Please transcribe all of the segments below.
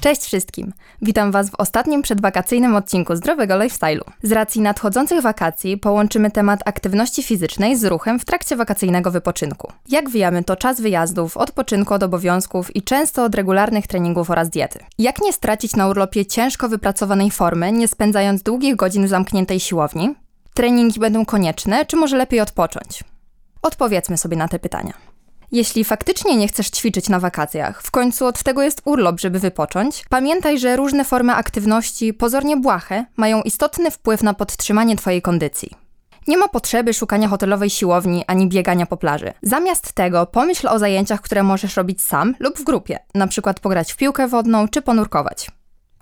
Cześć wszystkim! Witam Was w ostatnim przedwakacyjnym odcinku Zdrowego Lifestyle'u. Z racji nadchodzących wakacji połączymy temat aktywności fizycznej z ruchem w trakcie wakacyjnego wypoczynku. Jak wiemy, to czas wyjazdów, odpoczynku od obowiązków i często od regularnych treningów oraz diety. Jak nie stracić na urlopie ciężko wypracowanej formy, nie spędzając długich godzin w zamkniętej siłowni? Treningi będą konieczne, czy może lepiej odpocząć? Odpowiedzmy sobie na te pytania. Jeśli faktycznie nie chcesz ćwiczyć na wakacjach, w końcu od tego jest urlop, żeby wypocząć, pamiętaj, że różne formy aktywności, pozornie błahe, mają istotny wpływ na podtrzymanie Twojej kondycji. Nie ma potrzeby szukania hotelowej siłowni ani biegania po plaży. Zamiast tego pomyśl o zajęciach, które możesz robić sam lub w grupie, przykład pograć w piłkę wodną czy ponurkować.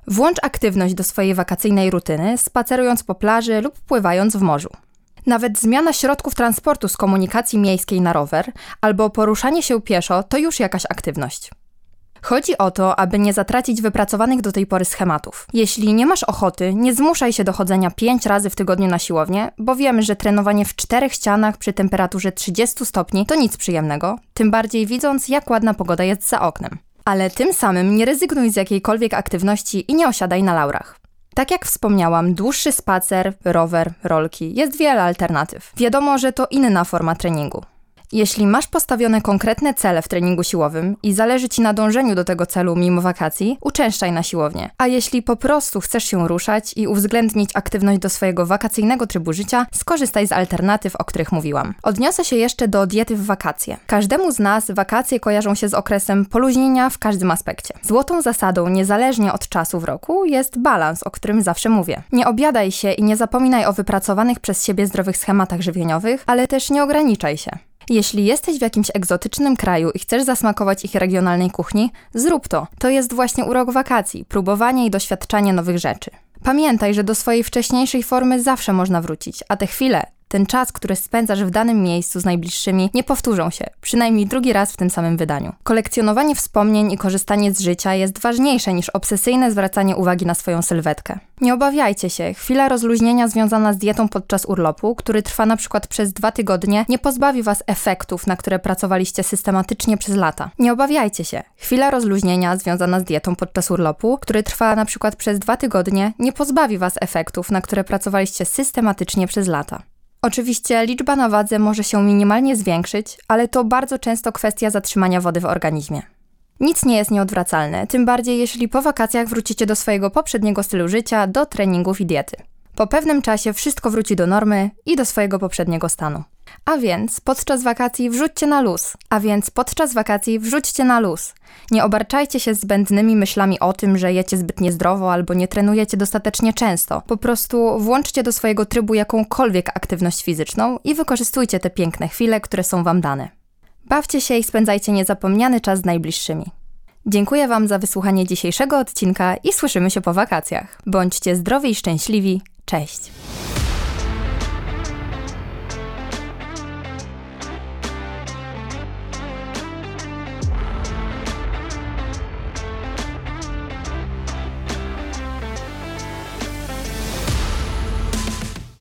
Włącz aktywność do swojej wakacyjnej rutyny, spacerując po plaży lub pływając w morzu. Nawet zmiana środków transportu z komunikacji miejskiej na rower albo poruszanie się pieszo to już jakaś aktywność. Chodzi o to, aby nie zatracić wypracowanych do tej pory schematów. Jeśli nie masz ochoty, nie zmuszaj się do chodzenia 5 razy w tygodniu na siłownię, bo wiemy, że trenowanie w czterech ścianach przy temperaturze 30 stopni to nic przyjemnego, tym bardziej widząc, jak ładna pogoda jest za oknem. Ale tym samym nie rezygnuj z jakiejkolwiek aktywności i nie osiadaj na laurach. Tak jak wspomniałam, dłuższy spacer, rower, rolki, jest wiele alternatyw. Wiadomo, że to inna forma treningu. Jeśli masz postawione konkretne cele w treningu siłowym i zależy Ci na dążeniu do tego celu mimo wakacji, uczęszczaj na siłownię. A jeśli po prostu chcesz się ruszać i uwzględnić aktywność do swojego wakacyjnego trybu życia, skorzystaj z alternatyw, o których mówiłam. Odniosę się jeszcze do diety w wakacje. Każdemu z nas wakacje kojarzą się z okresem poluźnienia w każdym aspekcie. Złotą zasadą, niezależnie od czasu w roku, jest balans, o którym zawsze mówię. Nie obiadaj się i nie zapominaj o wypracowanych przez siebie zdrowych schematach żywieniowych, ale też nie ograniczaj się. Jeśli jesteś w jakimś egzotycznym kraju i chcesz zasmakować ich regionalnej kuchni, zrób to. To jest właśnie urok wakacji, próbowanie i doświadczanie nowych rzeczy. Pamiętaj, że do swojej wcześniejszej formy zawsze można wrócić, a te chwile, ten czas, który spędzasz w danym miejscu z najbliższymi, nie powtórzą się, przynajmniej drugi raz w tym samym wydaniu. Kolekcjonowanie wspomnień i korzystanie z życia jest ważniejsze niż obsesyjne zwracanie uwagi na swoją sylwetkę. Nie obawiajcie się, chwila rozluźnienia związana z dietą podczas urlopu, który trwa na przykład przez dwa tygodnie, nie pozbawi Was efektów, na które pracowaliście systematycznie przez lata. Nie obawiajcie się, chwila rozluźnienia związana z dietą podczas urlopu, który trwa na przykład przez dwa tygodnie, nie pozbawi Was efektów, na które pracowaliście systematycznie przez lata. Oczywiście liczba na wadze może się minimalnie zwiększyć, ale to bardzo często kwestia zatrzymania wody w organizmie. Nic nie jest nieodwracalne, tym bardziej jeśli po wakacjach wrócicie do swojego poprzedniego stylu życia, do treningów i diety. Po pewnym czasie wszystko wróci do normy i do swojego poprzedniego stanu. A więc podczas wakacji wrzućcie na luz. A więc podczas wakacji wrzućcie na luz. Nie obarczajcie się zbędnymi myślami o tym, że jecie zbyt niezdrowo albo nie trenujecie dostatecznie często. Po prostu włączcie do swojego trybu jakąkolwiek aktywność fizyczną i wykorzystujcie te piękne chwile, które są Wam dane. Bawcie się i spędzajcie niezapomniany czas z najbliższymi. Dziękuję Wam za wysłuchanie dzisiejszego odcinka i słyszymy się po wakacjach. Bądźcie zdrowi i szczęśliwi. Cześć!